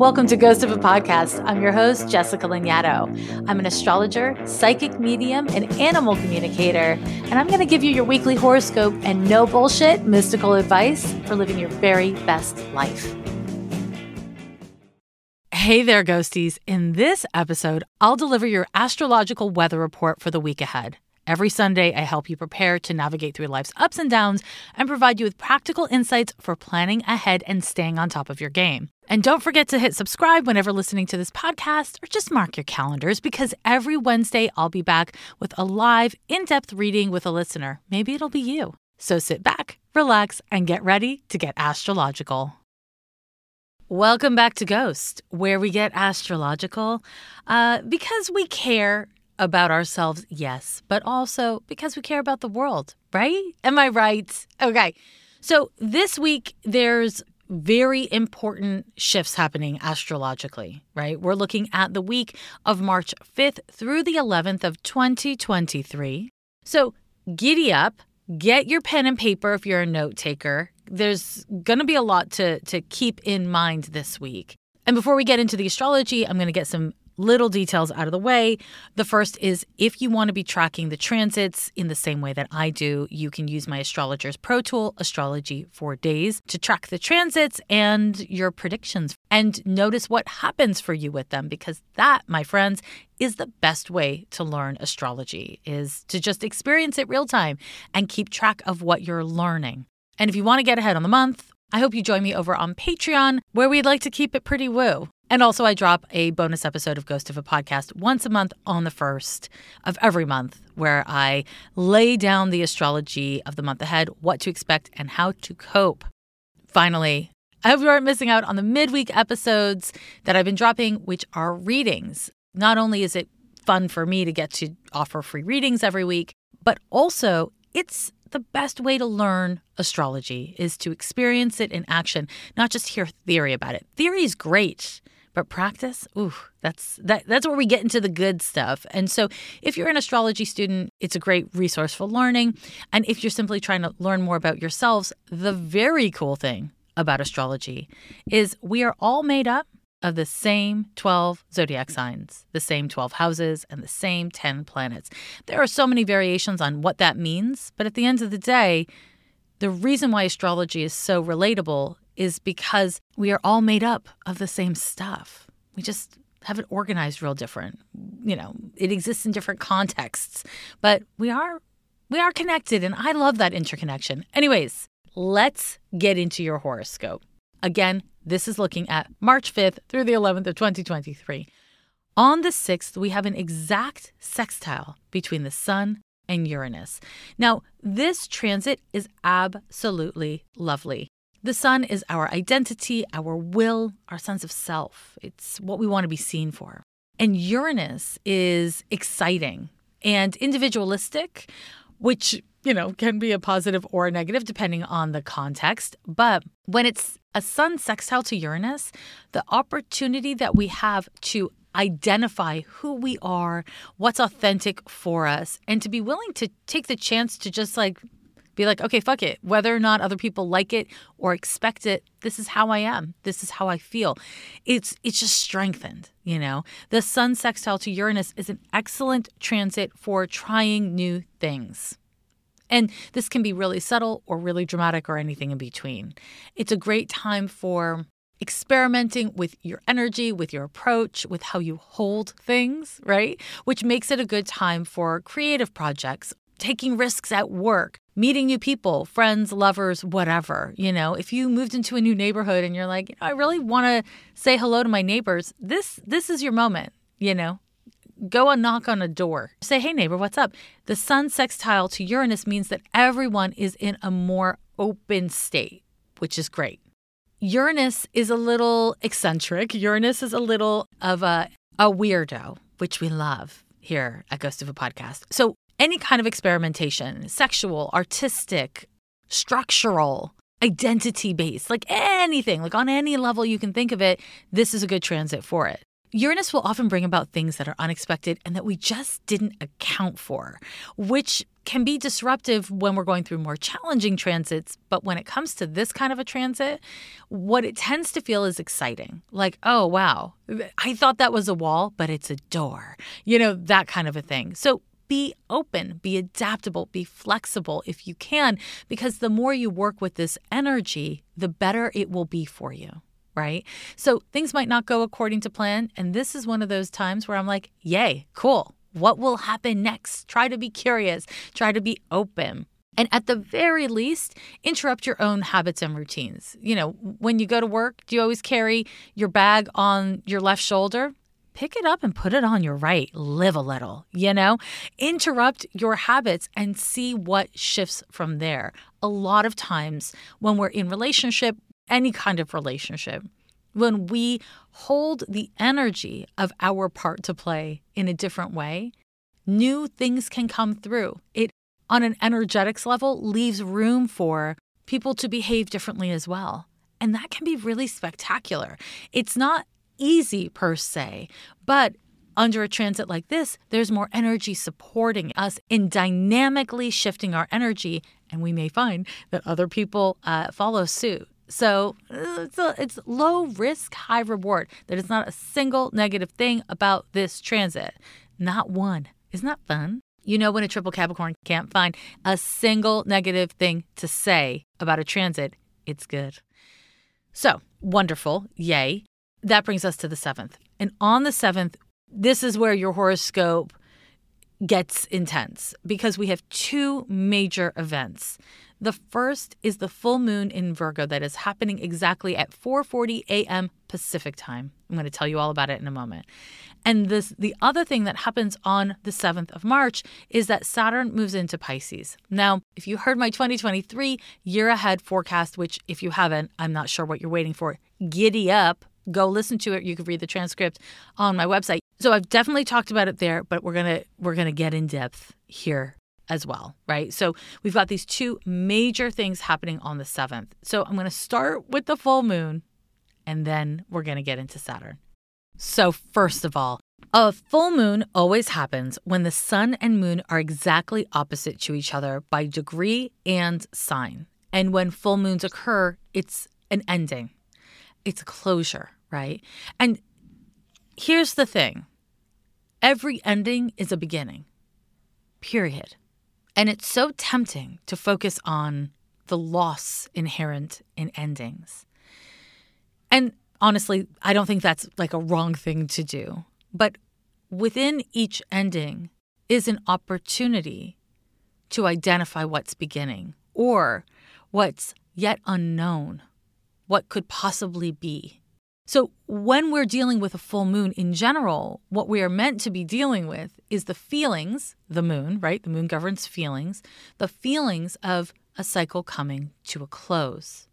Welcome to Ghost of a Podcast. I'm your host, Jessica Lanyadoo. I'm an astrologer, psychic medium, and animal communicator, and I'm going to give you your weekly horoscope and no bullshit mystical advice for living your very best life. Hey there, ghosties. In this episode, I'll deliver your astrological weather report for the week ahead. Every Sunday, I help you prepare to navigate through life's ups and downs and provide you with practical insights for planning ahead and staying on top of your game. And don't forget to hit subscribe whenever listening to this podcast or just mark your calendars because every Wednesday I'll be back with a live, in depth reading with a listener. Maybe it'll be you. So sit back, relax, and get ready to get astrological. Welcome back to Ghost, where we get astrological uh, because we care about ourselves, yes, but also because we care about the world, right? Am I right? Okay. So this week, there's very important shifts happening astrologically, right? We're looking at the week of March 5th through the 11th of 2023. So giddy up, get your pen and paper if you're a note taker. There's going to be a lot to, to keep in mind this week. And before we get into the astrology, I'm going to get some little details out of the way. The first is if you want to be tracking the transits in the same way that I do, you can use my astrologer's pro tool, Astrology for Days, to track the transits and your predictions and notice what happens for you with them because that, my friends, is the best way to learn astrology is to just experience it real time and keep track of what you're learning. And if you want to get ahead on the month, I hope you join me over on Patreon, where we'd like to keep it pretty woo. And also, I drop a bonus episode of Ghost of a Podcast once a month on the first of every month, where I lay down the astrology of the month ahead, what to expect, and how to cope. Finally, I hope you aren't missing out on the midweek episodes that I've been dropping, which are readings. Not only is it fun for me to get to offer free readings every week, but also it's the best way to learn astrology is to experience it in action, not just hear theory about it. Theory is great. But practice, ooh, that's that that's where we get into the good stuff. And so if you're an astrology student, it's a great resource for learning. And if you're simply trying to learn more about yourselves, the very cool thing about astrology is we are all made up of the same 12 zodiac signs, the same 12 houses, and the same 10 planets. There are so many variations on what that means, but at the end of the day, the reason why astrology is so relatable is because we are all made up of the same stuff. We just have it organized real different. You know, it exists in different contexts, but we are we are connected and I love that interconnection. Anyways, let's get into your horoscope. Again, this is looking at March 5th through the 11th of 2023. On the 6th, we have an exact sextile between the sun and Uranus. Now, this transit is absolutely lovely. The sun is our identity, our will, our sense of self. It's what we want to be seen for. And Uranus is exciting and individualistic, which, you know, can be a positive or a negative depending on the context. But when it's a sun sextile to Uranus, the opportunity that we have to identify who we are, what's authentic for us, and to be willing to take the chance to just like be like, okay, fuck it. Whether or not other people like it or expect it, this is how I am. This is how I feel. It's it's just strengthened, you know. The sun sextile to Uranus is an excellent transit for trying new things. And this can be really subtle or really dramatic or anything in between. It's a great time for experimenting with your energy, with your approach, with how you hold things, right? Which makes it a good time for creative projects, taking risks at work, meeting new people, friends, lovers, whatever. You know, if you moved into a new neighborhood and you're like, I really want to say hello to my neighbors, this this is your moment, you know. Go and knock on a door. Say, hey, neighbor, what's up? The sun sextile to Uranus means that everyone is in a more open state, which is great. Uranus is a little eccentric. Uranus is a little of a, a weirdo, which we love here at Ghost of a Podcast. So any kind of experimentation, sexual, artistic, structural, identity based, like anything, like on any level you can think of it, this is a good transit for it. Uranus will often bring about things that are unexpected and that we just didn't account for, which can be disruptive when we're going through more challenging transits. But when it comes to this kind of a transit, what it tends to feel is exciting. Like, oh, wow, I thought that was a wall, but it's a door, you know, that kind of a thing. So be open, be adaptable, be flexible if you can, because the more you work with this energy, the better it will be for you right? So things might not go according to plan. And this is one of those times where I'm like, yay, cool. What will happen next? Try to be curious, try to be open. And at the very least, interrupt your own habits and routines. You know, when you go to work, do you always carry your bag on your left shoulder? Pick it up and put it on your right. Live a little, you know? Interrupt your habits and see what shifts from there. A lot of times when we're in relationship, any kind of relationship, when we hold the energy of our part to play in a different way, new things can come through. It, on an energetics level, leaves room for people to behave differently as well. And that can be really spectacular. It's not easy per se, but under a transit like this, there's more energy supporting us in dynamically shifting our energy, and we may find that other people uh, follow suit. So uh, it's, a, it's low risk, high reward. There is not a single negative thing about this transit. Not one. Isn't that fun? You know, when a triple Capricorn can't find a single negative thing to say about a transit, it's good. So wonderful. Yay. That brings us to the seventh. And on the seventh, this is where your horoscope gets intense because we have two major events. The first is the full moon in Virgo that is happening exactly at 4:40 a.m. Pacific time. I'm going to tell you all about it in a moment. And this the other thing that happens on the 7th of March is that Saturn moves into Pisces. Now, if you heard my 2023 year ahead forecast, which if you haven't, I'm not sure what you're waiting for, giddy up, go listen to it. You can read the transcript on my website. So I've definitely talked about it there, but we're to we're to get in depth here as well, right? So we've got these two major things happening on the 7th. So I'm to start with the full moon and then we're to get into Saturn. So, first of all, a full moon always happens when the sun and moon are exactly opposite to each other by degree and sign. And when full moons occur, it's an ending, it's a closure, right? And here's the thing every ending is a beginning, period. And it's so tempting to focus on the loss inherent in endings. And honestly, I don't think that's like a wrong thing to do. But within each ending is an opportunity to identify what's beginning or what's yet unknown, what could possibly be. So, when we're dealing with a full moon in general, what we are meant to be dealing with is the feelings, the moon, right? The moon governs feelings, the feelings of a cycle coming to a close.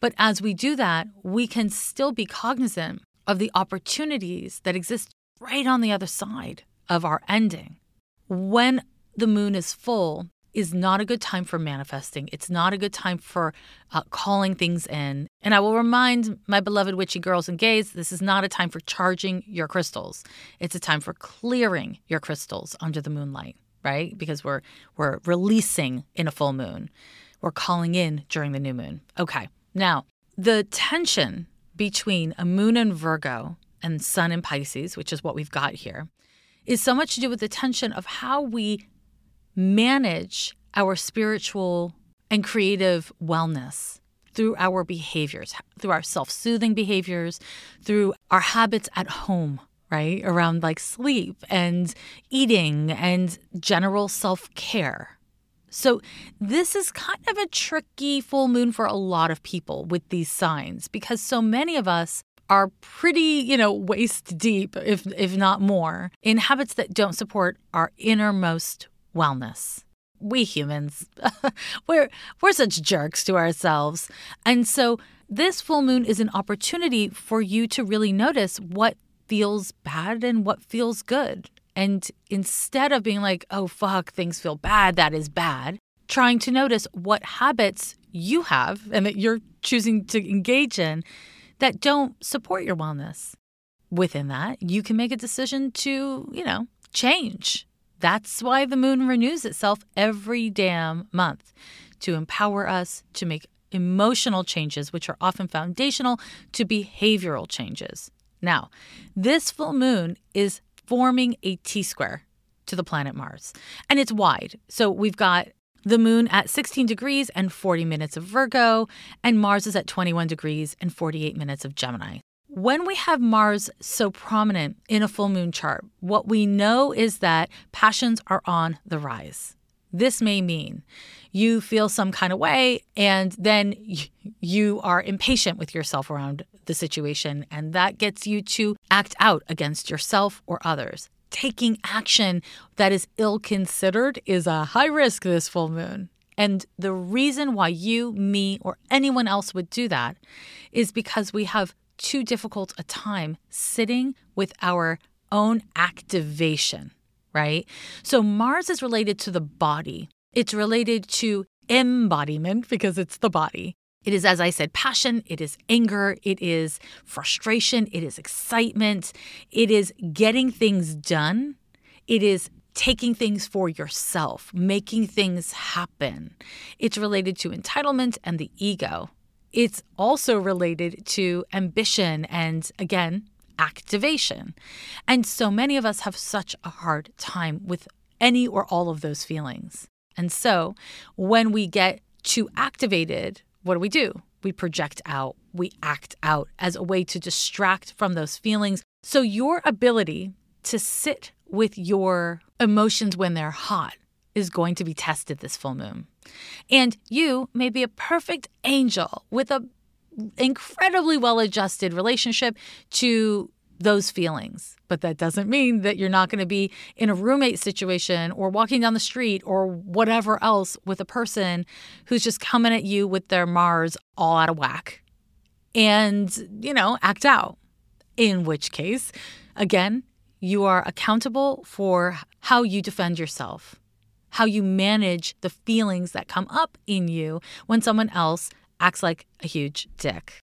But as we do that, we can still be cognizant of the opportunities that exist right on the other side of our ending. When the moon is full, is not a good time for manifesting. It's not a good time for uh, calling things in. And I will remind my beloved witchy girls and gays this is not a time for charging your crystals. It's a time for clearing your crystals under the moonlight, right? Because we're we're releasing in a full moon. We're calling in during the new moon. Okay. Now, the tension between a moon in Virgo and sun in Pisces, which is what we've got here, is so much to do with the tension of how we manage our spiritual and creative wellness through our behaviors, through our self soothing behaviors, through our habits at home, right? Around like sleep and eating and general self care. So, this is kind of a tricky full moon for a lot of people with these signs because so many of us are pretty, you know, waist deep, if, if not more, in habits that don't support our innermost wellness. We humans, we're, we're such jerks to ourselves. And so this full moon is an opportunity for you to really notice what feels bad and what feels good. And instead of being like, oh, fuck, things feel bad, that is bad, trying to notice what habits you have and that you're choosing to engage in that don't support your wellness. within that, you can make a decision to, you know, change. That's why the moon renews itself every damn month to empower us to make emotional changes, which are often foundational to behavioral changes. Now, this full moon is forming a T square to the planet Mars, and it's wide. So we've got the moon at 16 degrees and 40 minutes of Virgo, and Mars is at 21 degrees and 48 minutes of Gemini. When we have Mars so prominent in a full moon chart, what we know is that passions are on the rise. This may mean you feel some kind of way and then you are impatient with yourself around the situation, and that gets you to act out against yourself or others. Taking action that is ill considered is a high risk this full moon. And the reason why you, me, or anyone else would do that is because we have too difficult a time sitting with our own activation, right? So Mars is related to the body. It's related to embodiment because it's the body. It is, as I said, passion, it is anger, it is frustration, it is excitement, it is getting things done, it is taking things for yourself, making things happen. It's related to entitlement and the ego. It's also related to ambition and, again, activation. And so many of us have such a hard time with any or all of those feelings. And so when we get too activated, what do we do? We project out, we act out as a way to distract from those feelings. So your ability to sit with your emotions when they're hot is going to be tested this full moon. And you may be a perfect angel with a incredibly well-adjusted relationship to those feelings. But that doesn't mean that you're not going to be in a roommate situation or walking down the street or whatever else with a person who's just coming at you with their Mars all out of whack and, you know, act out. In which case, again, you are accountable for how you defend yourself how you manage the feelings that come up in you when someone else acts like a huge dick.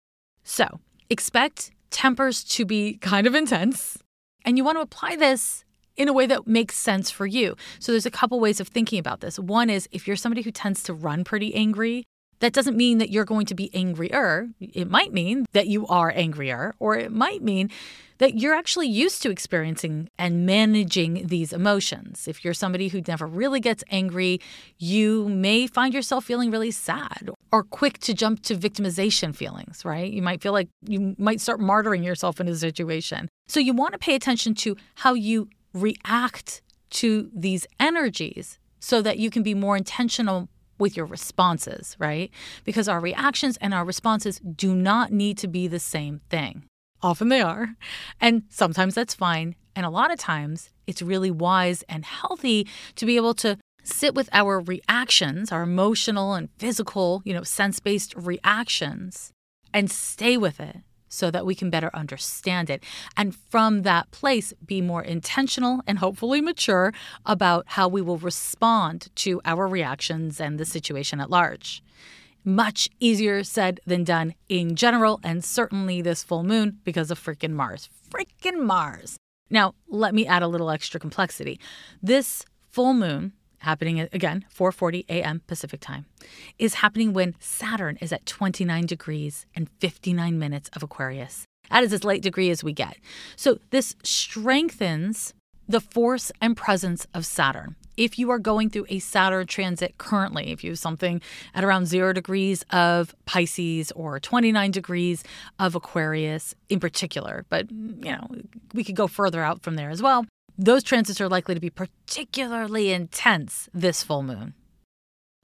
So, expect tempers to be kind of intense, and you want to apply this in a way that makes sense for you. So, there's a couple ways of thinking about this. One is if you're somebody who tends to run pretty angry, that doesn't mean that you're going to be angrier. It might mean that you are angrier, or it might mean that you're actually used to experiencing and managing these emotions. If you're somebody who never really gets angry, you may find yourself feeling really sad or quick to jump to victimization feelings, right? You might feel like you might start martyring yourself in a situation. So you want to pay attention to how you react to these energies so that you can be more intentional with your responses, right? Because our reactions and our responses do not need to be the same thing. Often they are. And sometimes that's fine. And a lot of times it's really wise and healthy to be able to sit with our reactions, our emotional and physical, you know, sense based reactions, and stay with it so that we can better understand it. And from that place, be more intentional and hopefully mature about how we will respond to our reactions and the situation at large. Much easier said than done in general, and certainly this full moon because of freaking Mars. Freaking Mars. Now, let me add a little extra complexity. This full moon happening again 4:40 a.m. Pacific time is happening when Saturn is at 29 degrees and 59 minutes of Aquarius. That is as late degree as we get. So this strengthens the force and presence of Saturn. If you are going through a Saturn transit currently, if you have something at around zero degrees of Pisces or 29 degrees of Aquarius in particular, but you know, we could go further out from there as well. Those transits are likely to be particularly intense this full moon.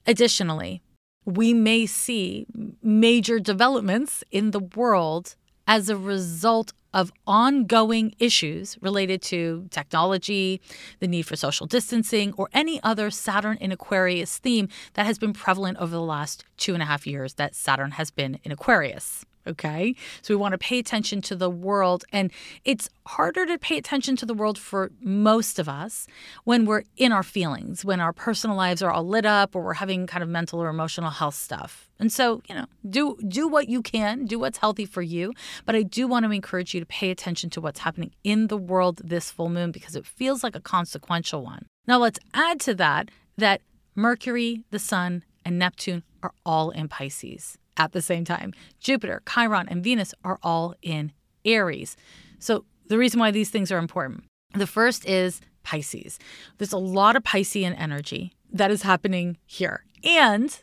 Additionally, we may see major developments in the world as a result of ongoing issues related to technology, the need for social distancing, or any other Saturn in Aquarius theme that has been prevalent over the last two and a half years that Saturn has been in Aquarius. Okay. So we want to pay attention to the world. And it's harder to pay attention to the world for most of us when we're in our feelings, when our personal lives are all lit up or we're having kind of mental or emotional health stuff. And so, you know, do do what you can, do what's healthy for you. But I do want to encourage you to pay attention to what's happening in the world this full moon because it feels like a consequential one. Now let's add to that that Mercury, the Sun, and Neptune are all in Pisces at the same time. Jupiter, Chiron, and Venus are all in Aries. So, the reason why these things are important the first is Pisces. There's a lot of Piscean energy that is happening here. And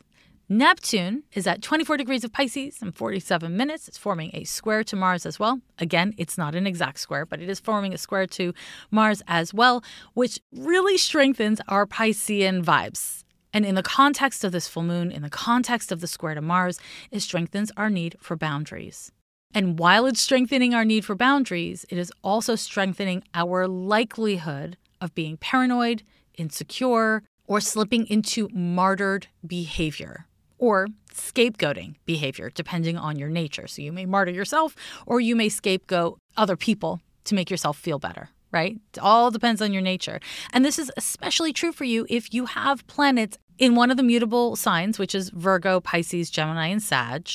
Neptune is at 24 degrees of Pisces and 47 minutes. It's forming a square to Mars as well. Again, it's not an exact square, but it is forming a square to Mars as well, which really strengthens our Piscean vibes. And in the context of this full moon, in the context of the square to Mars, it strengthens our need for boundaries. And while it's strengthening our need for boundaries, it is also strengthening our likelihood of being paranoid, insecure, or slipping into martyred behavior or scapegoating behavior, depending on your nature. So you may martyr yourself or you may scapegoat other people to make yourself feel better right? It all depends on your nature. And this is especially true for you if you have planets in one of the mutable signs, which is Virgo, Pisces, Gemini, and Sag,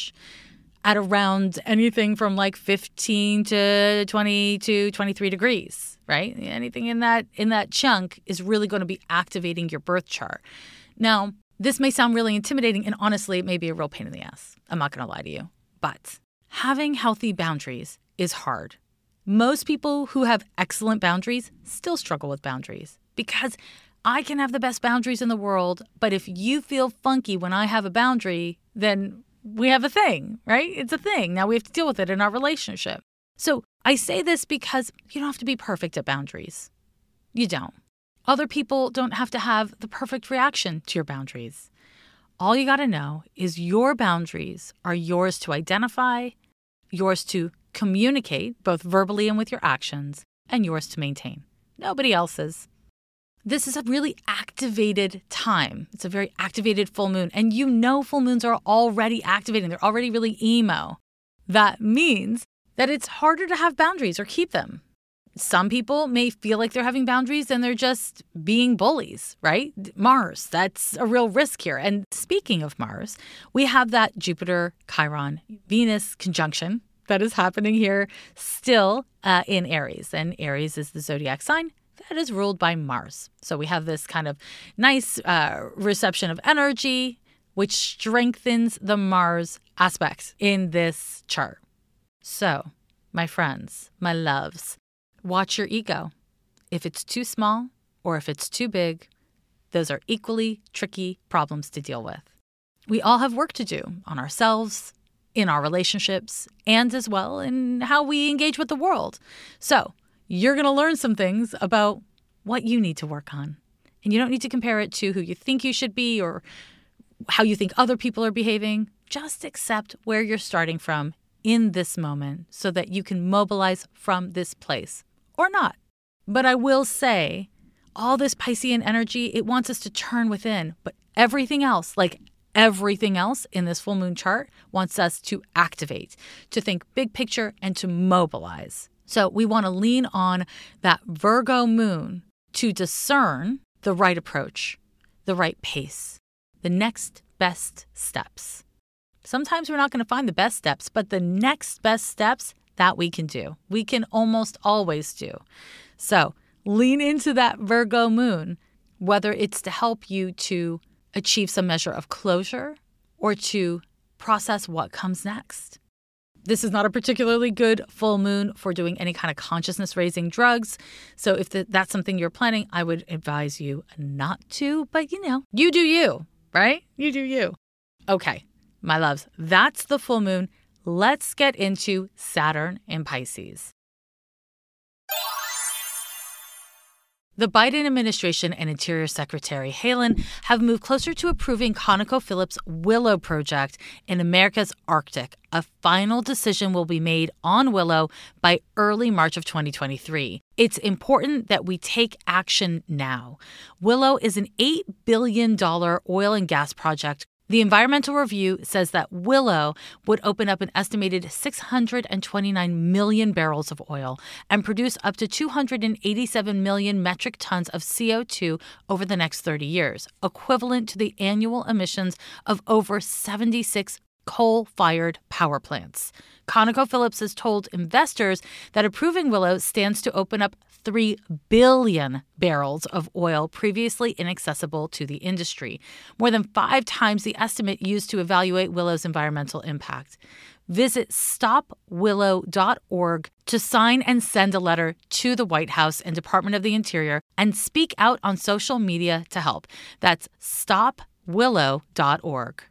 at around anything from like 15 to 20 to 23 degrees, right? Anything in that in that chunk is really going to be activating your birth chart. Now, this may sound really intimidating and honestly, it may be a real pain in the ass. I'm not going to lie to you. But having healthy boundaries is hard. Most people who have excellent boundaries still struggle with boundaries because I can have the best boundaries in the world, but if you feel funky when I have a boundary, then we have a thing, right? It's a thing. Now we have to deal with it in our relationship. So I say this because you don't have to be perfect at boundaries. You don't. Other people don't have to have the perfect reaction to your boundaries. All you got to know is your boundaries are yours to identify, yours to communicate, both verbally and with your actions, and yours to maintain. Nobody else's. This is a really activated time. It's a very activated full moon. And you know, full moons are already activating, they're already really emo. That means that it's harder to have boundaries or keep them. Some people may feel like they're having boundaries and they're just being bullies, right? Mars, that's a real risk here. And speaking of Mars, we have that Jupiter, Chiron, Venus conjunction that is happening here still uh, in Aries. And Aries is the zodiac sign that is ruled by Mars. So we have this kind of nice uh, reception of energy, which strengthens the Mars aspects in this chart. So, my friends, my loves, watch your ego. If it's too small or if it's too big, those are equally tricky problems to deal with. We all have work to do on ourselves, in our relationships, and as well in how we engage with the world. So, you're going to learn some things about what you need to work on. And you don't need to compare it to who you think you should be or how you think other people are behaving. Just accept where you're starting from in this moment so that you can mobilize from this place or not. But I will say, all this Piscean energy, it wants us to turn within, but everything else, like everything else in this full moon chart, wants us to activate, to think big picture, and to mobilize. So we want to lean on that Virgo moon to discern the right approach, the right pace, the next best steps. Sometimes we're not going to find the best steps, but the next best steps that we can do, we can almost always do. So lean into that Virgo moon, whether it's to help you to achieve some measure of closure or to process what comes next. This is not a particularly good full moon for doing any kind of consciousness raising drugs. So, if the, that's something you're planning, I would advise you not to. But you know, you do you, right? You do you. Okay, my loves, that's the full moon. Let's get into Saturn in Pisces. The Biden administration and Interior Secretary Haaland have moved closer to approving ConocoPhillips' Willow project in America's Arctic. A final decision will be made on Willow by early March of 2023. It's important that we take action now. Willow is an $8 billion oil and gas project The environmental review says that Willow would open up an estimated 629 million barrels of oil and produce up to 287 million metric tons of CO2 over the next 30 years, equivalent to the annual emissions of over 76 coal fired power plants. ConocoPhillips has told investors that approving Willow stands to open up 3 billion barrels of oil previously inaccessible to the industry, more than five times the estimate used to evaluate Willow's environmental impact. Visit stopwillow.org to sign and send a letter to the White House and Department of the Interior and speak out on social media to help. That's stopwillow.org.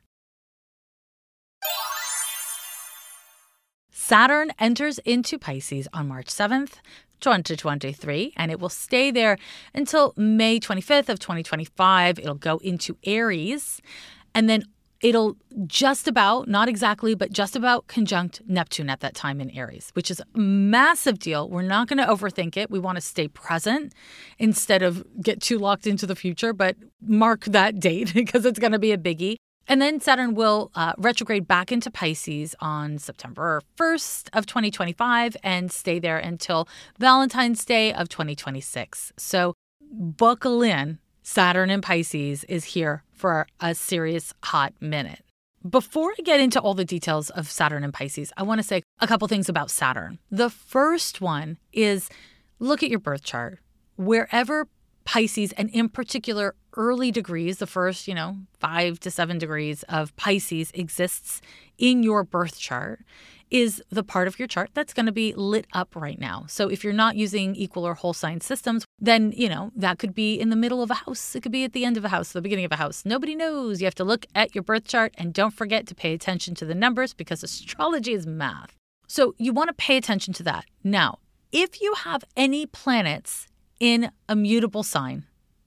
Saturn enters into Pisces on March 7th, 2023, and it will stay there until May 25th of 2025. It'll go into Aries, and then it'll just about, not exactly, but just about conjunct Neptune at that time in Aries, which is a massive deal. We're not going to overthink it. We want to stay present instead of get too locked into the future, but mark that date because it's going to be a biggie. And then Saturn will uh, retrograde back into Pisces on September 1st of 2025 and stay there until Valentine's Day of 2026. So buckle in. Saturn in Pisces is here for a serious hot minute. Before I get into all the details of Saturn and Pisces, I want to say a couple things about Saturn. The first one is look at your birth chart. Wherever Pisces, and in particular, early degrees, the first, you know, five to seven degrees of Pisces exists in your birth chart, is the part of your chart that's going to be lit up right now. So if you're not using equal or whole sign systems, then, you know, that could be in the middle of a house. It could be at the end of a house, the beginning of a house. Nobody knows. You have to look at your birth chart and don't forget to pay attention to the numbers because astrology is math. So you want to pay attention to that. Now, if you have any planets in a mutable sign,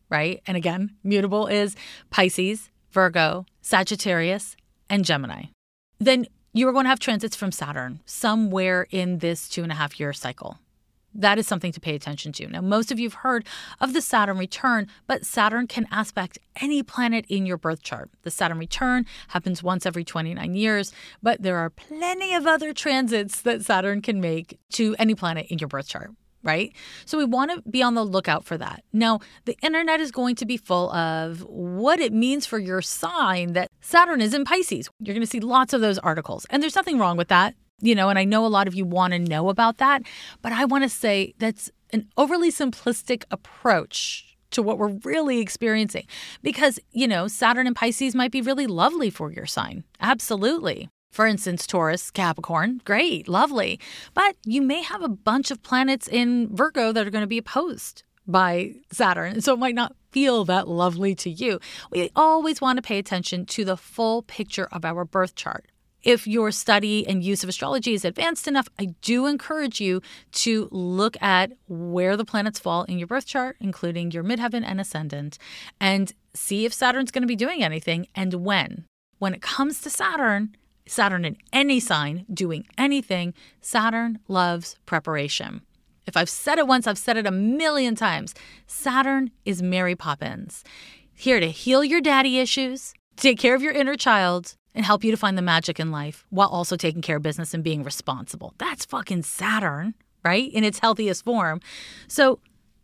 right? And again, mutable is Pisces, Virgo, Sagittarius, and Gemini. Then you are going to have transits from Saturn somewhere in this two and a half year cycle. That is something to pay attention to. Now, most of you have heard of the Saturn return, but Saturn can aspect any planet in your birth chart. The Saturn return happens once every 29 years, but there are plenty of other transits that Saturn can make to any planet in your birth chart right? So we want to be on the lookout for that. Now, the internet is going to be full of what it means for your sign that Saturn is in Pisces. You're going to see lots of those articles. And there's nothing wrong with that, you know, and I know a lot of you want to know about that, but I want to say that's an overly simplistic approach to what we're really experiencing because, you know, Saturn and Pisces might be really lovely for your sign. Absolutely. For instance, Taurus, Capricorn, great, lovely. But you may have a bunch of planets in Virgo that are going to be opposed by Saturn. So it might not feel that lovely to you. We always want to pay attention to the full picture of our birth chart. If your study and use of astrology is advanced enough, I do encourage you to look at where the planets fall in your birth chart, including your midheaven and ascendant, and see if Saturn's going to be doing anything and when. When it comes to Saturn, Saturn in any sign doing anything, Saturn loves preparation. If I've said it once, I've said it a million times. Saturn is Mary Poppins, here to heal your daddy issues, take care of your inner child, and help you to find the magic in life while also taking care of business and being responsible. That's fucking Saturn, right? In its healthiest form. So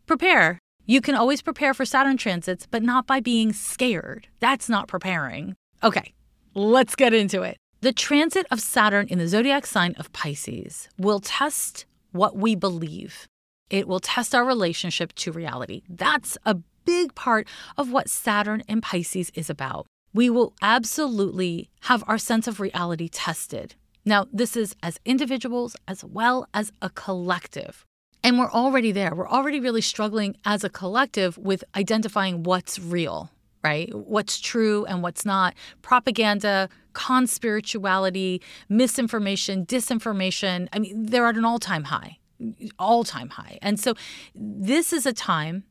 prepare. You can always prepare for Saturn transits, but not by being scared. That's not preparing. Okay, let's get into it. The transit of Saturn in the zodiac sign of Pisces will test what we believe. It will test our relationship to reality. That's a big part of what Saturn in Pisces is about. We will absolutely have our sense of reality tested. Now, this is as individuals as well as a collective. And we're already there. We're already really struggling as a collective with identifying what's real, right? What's true and what's not. Propaganda, conspirituality, misinformation, disinformation. I mean, they're at an all time high, all time high. And so this is a time,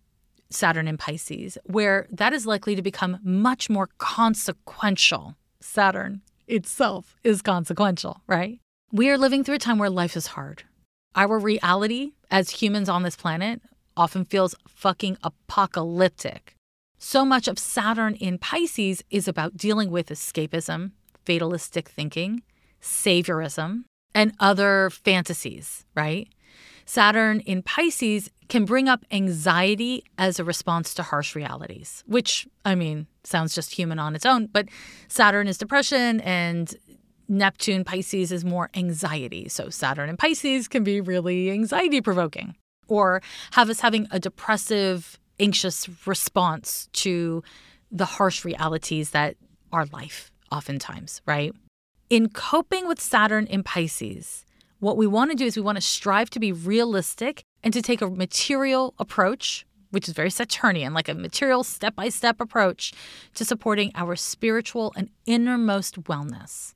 Saturn in Pisces, where that is likely to become much more consequential. Saturn itself is consequential, right? We are living through a time where life is hard. Our reality as humans on this planet often feels fucking apocalyptic. So much of Saturn in Pisces is about dealing with escapism, fatalistic thinking, saviorism, and other fantasies, right? Saturn in Pisces can bring up anxiety as a response to harsh realities, which, I mean, sounds just human on its own, but Saturn is depression and Neptune Pisces is more anxiety. So Saturn and Pisces can be really anxiety provoking or have us having a depressive, anxious response to the harsh realities that are life, oftentimes, right? In coping with Saturn in Pisces, what we want to do is we want to strive to be realistic and to take a material approach, which is very Saturnian, like a material step by step approach to supporting our spiritual and innermost wellness.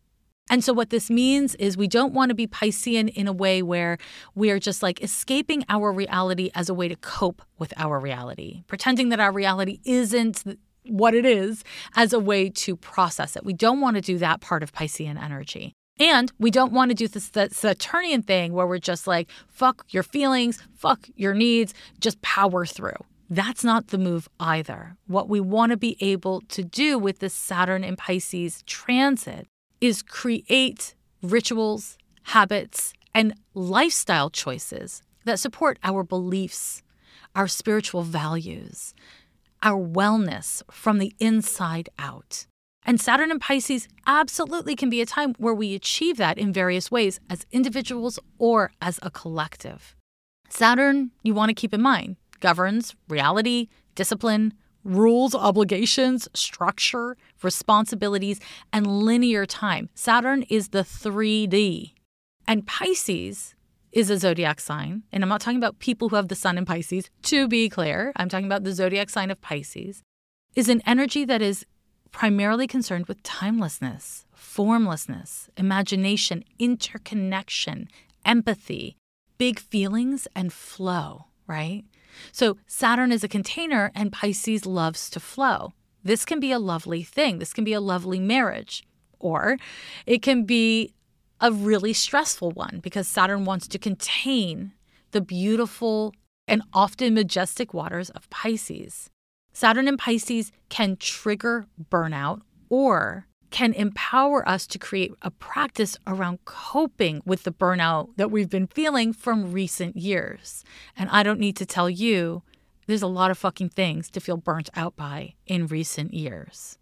And so, what this means is we don't want to be Piscean in a way where we are just like escaping our reality as a way to cope with our reality, pretending that our reality isn't what it is as a way to process it. We don't want to do that part of Piscean energy. And we don't want to do this the Saturnian thing where we're just like, fuck your feelings, fuck your needs, just power through. That's not the move either. What we want to be able to do with this Saturn and Pisces transit is create rituals, habits, and lifestyle choices that support our beliefs, our spiritual values, our wellness from the inside out. And Saturn and Pisces absolutely can be a time where we achieve that in various ways as individuals or as a collective. Saturn, you want to keep in mind, governs reality, discipline, rules, obligations, structure, responsibilities, and linear time. Saturn is the 3D. And Pisces is a zodiac sign. And I'm not talking about people who have the sun in Pisces, to be clear. I'm talking about the zodiac sign of Pisces, is an energy that is primarily concerned with timelessness, formlessness, imagination, interconnection, empathy, big feelings, and flow, right? So Saturn is a container and Pisces loves to flow. This can be a lovely thing. This can be a lovely marriage. Or it can be a really stressful one because Saturn wants to contain the beautiful and often majestic waters of Pisces. Saturn in Pisces can trigger burnout or can empower us to create a practice around coping with the burnout that we've been feeling from recent years. And I don't need to tell you, there's a lot of fucking things to feel burnt out by in recent years.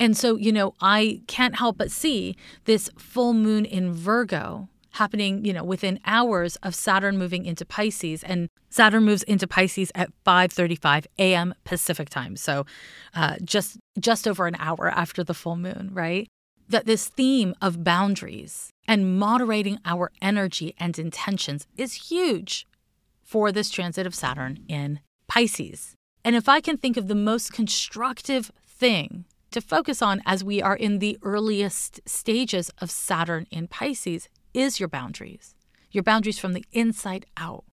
And so, you know, I can't help but see this full moon in Virgo happening, you know, within hours of Saturn moving into Pisces. And Saturn moves into Pisces at 5:35 a.m. Pacific time. So, uh, just just over an hour after the full moon, right? That this theme of boundaries and moderating our energy and intentions is huge for this transit of Saturn in Pisces. And if I can think of the most constructive thing to focus on as we are in the earliest stages of Saturn in Pisces, is your boundaries, your boundaries from the inside out.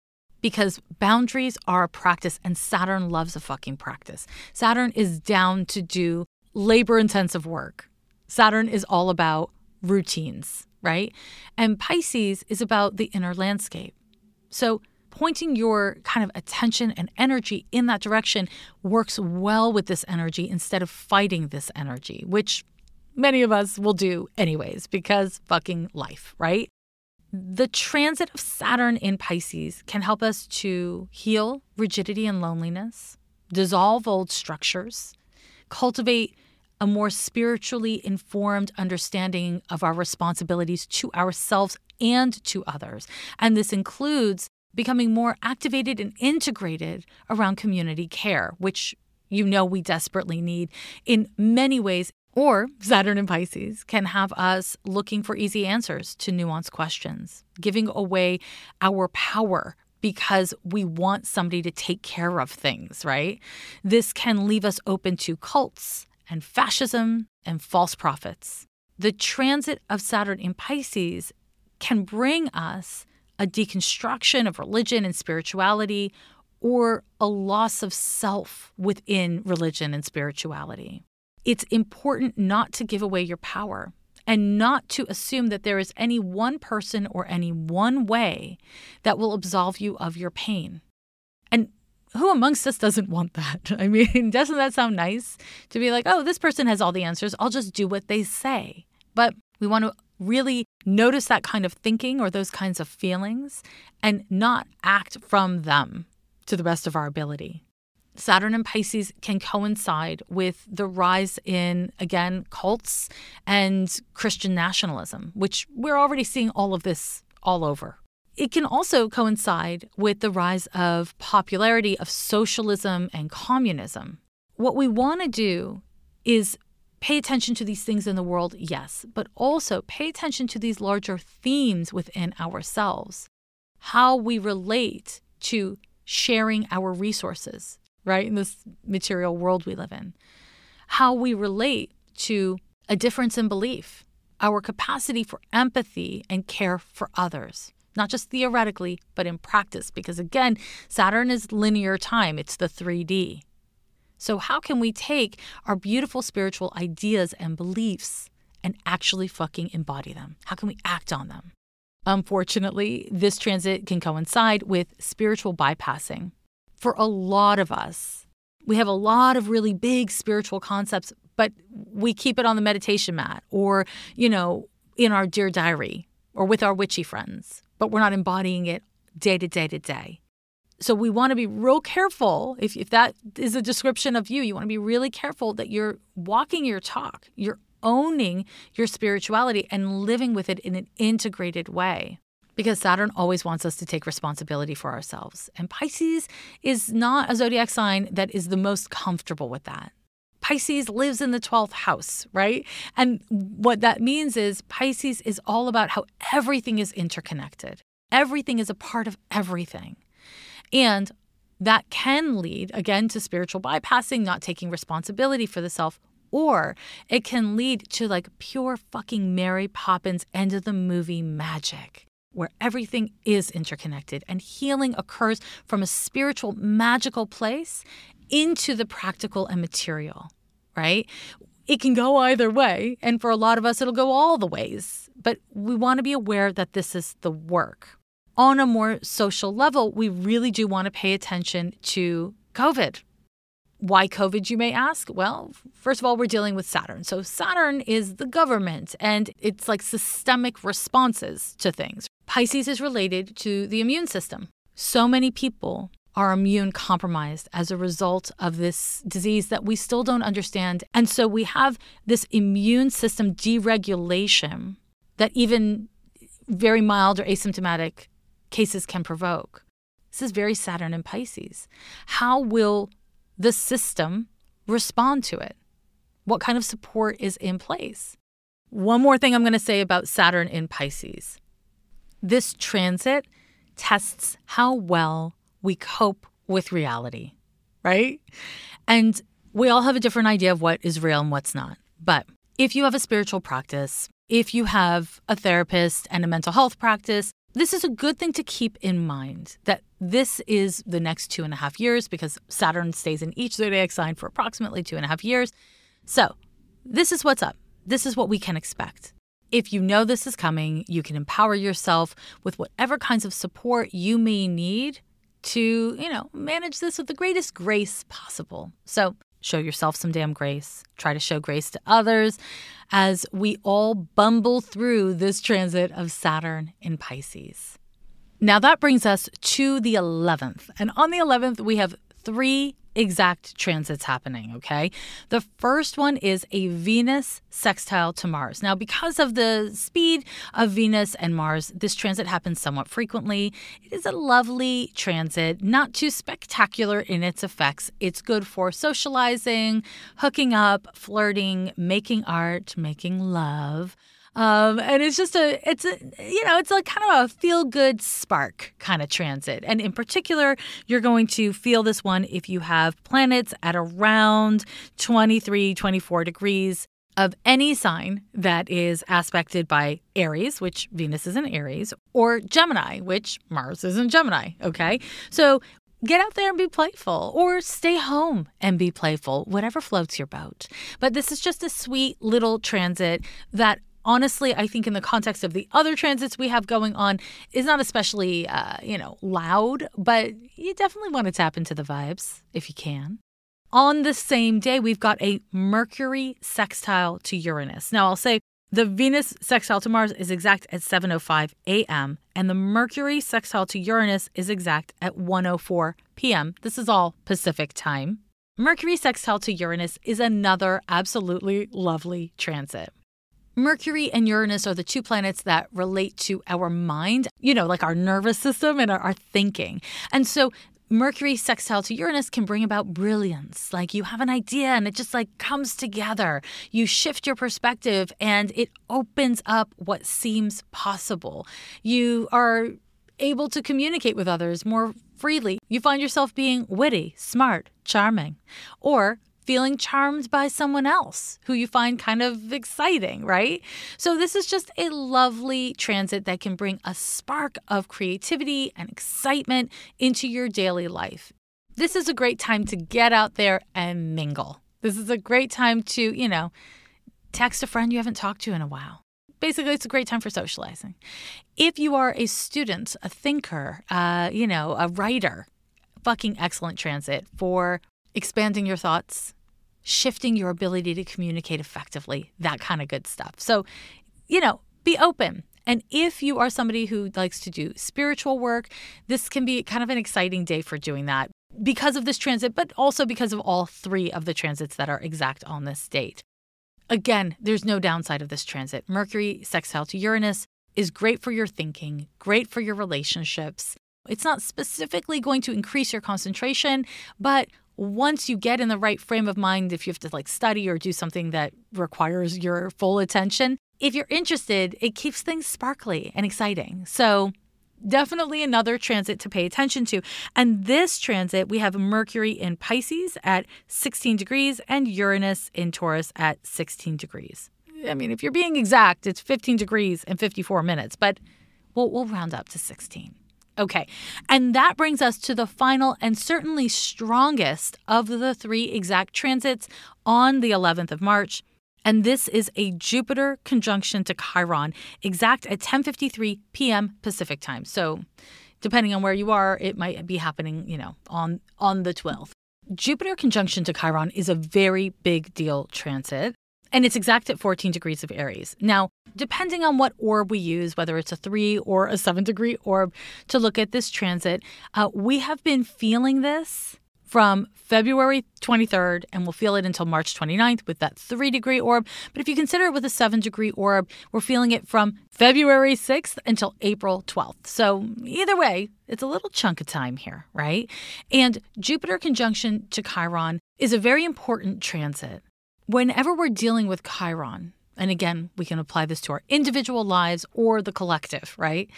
Because boundaries are a practice, and Saturn loves a fucking practice. Saturn is down to do labor intensive work. Saturn is all about routines, right? And Pisces is about the inner landscape. So, pointing your kind of attention and energy in that direction works well with this energy instead of fighting this energy, which many of us will do anyways because fucking life, right? The transit of Saturn in Pisces can help us to heal rigidity and loneliness, dissolve old structures, cultivate a more spiritually informed understanding of our responsibilities to ourselves and to others. And this includes becoming more activated and integrated around community care, which you know we desperately need in many ways. Or Saturn and Pisces can have us looking for easy answers to nuanced questions, giving away our power because we want somebody to take care of things, right? This can leave us open to cults and fascism and false prophets. The transit of Saturn in Pisces can bring us a deconstruction of religion and spirituality or a loss of self within religion and spirituality. It's important not to give away your power and not to assume that there is any one person or any one way that will absolve you of your pain. And who amongst us doesn't want that? I mean, doesn't that sound nice to be like, oh, this person has all the answers. I'll just do what they say. But we want to really notice that kind of thinking or those kinds of feelings and not act from them to the best of our ability. Saturn and Pisces can coincide with the rise in, again, cults and Christian nationalism, which we're already seeing all of this all over. It can also coincide with the rise of popularity of socialism and communism. What we want to do is pay attention to these things in the world, yes, but also pay attention to these larger themes within ourselves. How we relate to sharing our resources, right, in this material world we live in. How we relate to a difference in belief, our capacity for empathy and care for others not just theoretically, but in practice, because again, Saturn is linear time, it's the 3D. So, how can we take our beautiful spiritual ideas and beliefs and actually fucking embody them? How can we act on them? Unfortunately, this transit can coincide with spiritual bypassing. For a lot of us, we have a lot of really big spiritual concepts, but we keep it on the meditation mat or, you know, in our dear diary or with our witchy friends but we're not embodying it day to day to day. So we want to be real careful. If, if that is a description of you, you want to be really careful that you're walking your talk, you're owning your spirituality and living with it in an integrated way. Because Saturn always wants us to take responsibility for ourselves. And Pisces is not a zodiac sign that is the most comfortable with that. Pisces lives in the 12th house, right? And what that means is Pisces is all about how everything is interconnected. Everything is a part of everything. And that can lead, again, to spiritual bypassing, not taking responsibility for the self, or it can lead to like pure fucking Mary Poppins end of the movie magic where everything is interconnected and healing occurs from a spiritual, magical place into the practical and material, right? It can go either way. And for a lot of us, it'll go all the ways. But we want to be aware that this is the work. On a more social level, we really do want to pay attention to COVID. Why COVID, you may ask? Well, first of all, we're dealing with Saturn. So, Saturn is the government and it's like systemic responses to things. Pisces is related to the immune system. So many people are immune compromised as a result of this disease that we still don't understand. And so we have this immune system deregulation that even very mild or asymptomatic cases can provoke. This is very Saturn and Pisces. How will the system respond to it? What kind of support is in place? One more thing I'm going to say about Saturn in Pisces. This transit tests how well we cope with reality, right? And we all have a different idea of what is real and what's not. But if you have a spiritual practice, if you have a therapist and a mental health practice, this is a good thing to keep in mind that this is the next two and a half years because Saturn stays in each zodiac sign for approximately two and a half years. So, this is what's up. This is what we can expect. If you know this is coming, you can empower yourself with whatever kinds of support you may need to, you know, manage this with the greatest grace possible. So show yourself some damn grace. Try to show grace to others as we all bumble through this transit of Saturn in Pisces. Now that brings us to the 11th. And on the 11th, we have three exact transits happening, okay? The first one is a Venus sextile to Mars. Now, because of the speed of Venus and Mars, this transit happens somewhat frequently. It is a lovely transit, not too spectacular in its effects. It's good for socializing, hooking up, flirting, making art, making love. Um, and it's just a, it's a, you know, it's like kind of a feel good spark kind of transit. And in particular, you're going to feel this one if you have planets at around 23, 24 degrees of any sign that is aspected by Aries, which Venus is in Aries, or Gemini, which Mars is in Gemini. Okay. So get out there and be playful or stay home and be playful, whatever floats your boat. But this is just a sweet little transit that honestly, I think in the context of the other transits we have going on, is not especially, uh, you know, loud, but you definitely want to tap into the vibes if you can. On the same day, we've got a Mercury sextile to Uranus. Now, I'll say the Venus sextile to Mars is exact at 7:05 a.m. and the Mercury sextile to Uranus is exact at 1:04 p.m. This is all Pacific time. Mercury sextile to Uranus is another absolutely lovely transit. Mercury and Uranus are the two planets that relate to our mind, you know, like our nervous system and our, our, thinking. And so Mercury sextile to Uranus can bring about brilliance. Like you have an idea and it just like comes together. You shift your perspective and it opens up what seems possible. You are able to communicate with others more freely. You find yourself being witty, smart, charming, or feeling charmed by someone else who you find kind of exciting, right? So, this is just a lovely transit that can bring a spark of creativity and excitement into your daily life. This is a great time to get out there and mingle. This is a great time to, you know, text a friend you haven't talked to in a while. Basically, it's a great time for socializing. If you are a student, a thinker, uh, you know, a writer, fucking excellent transit for expanding your thoughts, shifting your ability to communicate effectively, that kind of good stuff. So, you know, be open. And if you are somebody who likes to do spiritual work, this can be kind of an exciting day for doing that because of this transit, but also because of all three of the transits that are exact on this date. Again, there's no downside of this transit. Mercury sextile to Uranus is great for your thinking, great for your relationships. It's not specifically going to increase your concentration, but once you get in the right frame of mind, if you have to like study or do something that requires your full attention, if you're interested, it keeps things sparkly and exciting. So, definitely another transit to pay attention to. And this transit, we have Mercury in Pisces at 16 degrees and Uranus in Taurus at 16 degrees. I mean, if you're being exact, it's 15 degrees and 54 minutes, but we'll, we'll round up to 16. Okay, and that brings us to the final and certainly strongest of the three exact transits on the 11th of March. And this is a Jupiter conjunction to Chiron, exact at 10:53 p.m. Pacific time. So, depending on where you are, it might be happening, you know, on on the 12th. Jupiter conjunction to Chiron is a very big deal transit and it's exact at 14 degrees of Aries. Now, depending on what orb we use, whether it's a three or a seven degree orb, to look at this transit, uh, we have been feeling this from February 23rd, and we'll feel it until March 29th with that three degree orb. But if you consider it with a seven degree orb, we're feeling it from February 6th until April 12th. So either way, it's a little chunk of time here, right? And Jupiter conjunction to Chiron is a very important transit Whenever we're dealing with Chiron, and again, we can apply this to our individual lives or the collective, right?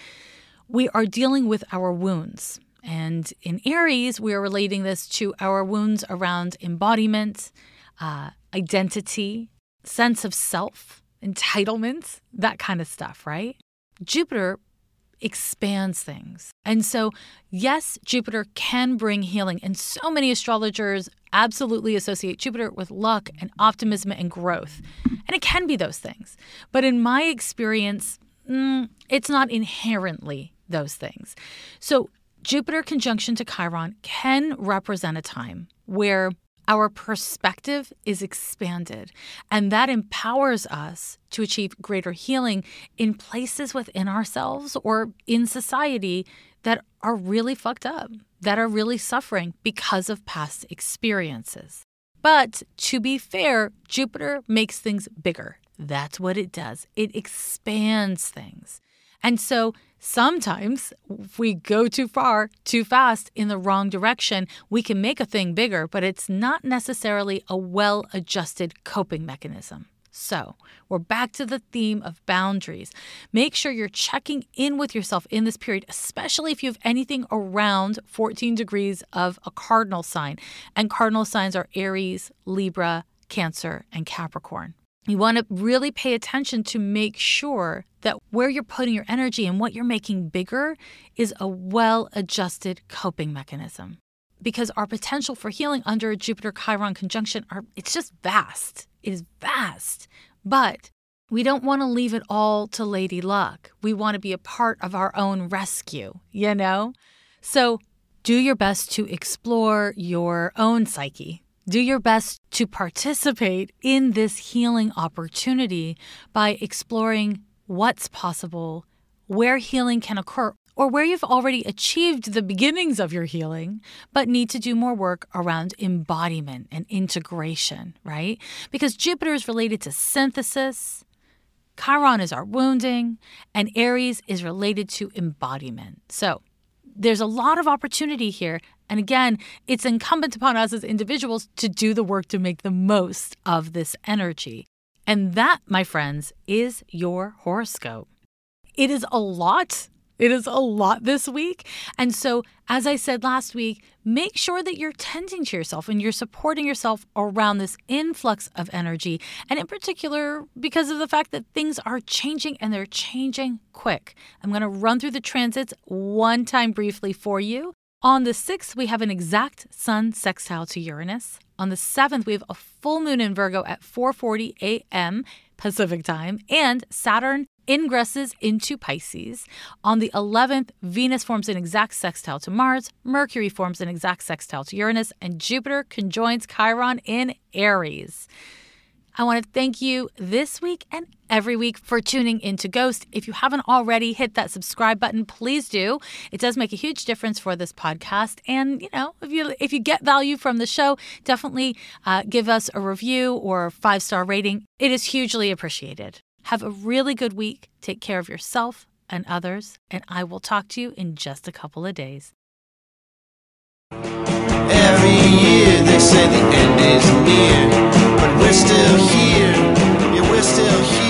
We are dealing with our wounds. And in Aries, we are relating this to our wounds around embodiment, uh, identity, sense of self, entitlement, that kind of stuff, right? Jupiter expands things. And so, yes, Jupiter can bring healing. And so many astrologers absolutely associate Jupiter with luck and optimism and growth. And it can be those things. But in my experience, mm, it's not inherently those things. So, Jupiter conjunction to Chiron can represent a time where our perspective is expanded, and that empowers us to achieve greater healing in places within ourselves or in society that are really fucked up, that are really suffering because of past experiences. But to be fair, Jupiter makes things bigger. That's what it does, it expands things. And so sometimes, if we go too far, too fast in the wrong direction, we can make a thing bigger, but it's not necessarily a well adjusted coping mechanism. So, we're back to the theme of boundaries. Make sure you're checking in with yourself in this period, especially if you have anything around 14 degrees of a cardinal sign. And cardinal signs are Aries, Libra, Cancer, and Capricorn. You want to really pay attention to make sure that where you're putting your energy and what you're making bigger is a well adjusted coping mechanism. Because our potential for healing under a Jupiter Chiron conjunction are it's just vast. Is vast. But We don't want to leave it all to Lady Luck. We want to be a part of our own rescue, you know? So do your best to explore your own psyche. Do your best to participate in this healing opportunity by exploring what's possible, where healing can occur, or where you've already achieved the beginnings of your healing, but need to do more work around embodiment and integration, right? Because Jupiter is related to synthesis, Chiron is our wounding, and Aries is related to embodiment. So there's a lot of opportunity here. And again, it's incumbent upon us as individuals to do the work to make the most of this energy. And that, my friends, is your horoscope. It is a lot it is a lot this week. And so, as I said last week, make sure that you're tending to yourself and you're supporting yourself around this influx of energy. And in particular, because of the fact that things are changing and they're changing quick. I'm going to run through the transits one time briefly for you. On the 6th, we have an exact sun sextile to Uranus. On the 7th, we have a full moon in Virgo at 4:40 a.m. Pacific time and Saturn ingresses into Pisces. On the 11th, Venus forms an exact sextile to Mars, Mercury forms an exact sextile to Uranus, and Jupiter conjoins Chiron in Aries. I want to thank you this week and every week for tuning into Ghost. If you haven't already hit that subscribe button, please do. It does make a huge difference for this podcast. And you know, if you if you get value from the show, definitely uh, give us a review or five star rating. It is hugely appreciated. Have a really good week. Take care of yourself and others, and I will talk to you in just a couple of days. Every year they say the end is near, but we're still here. Yeah, we're still here.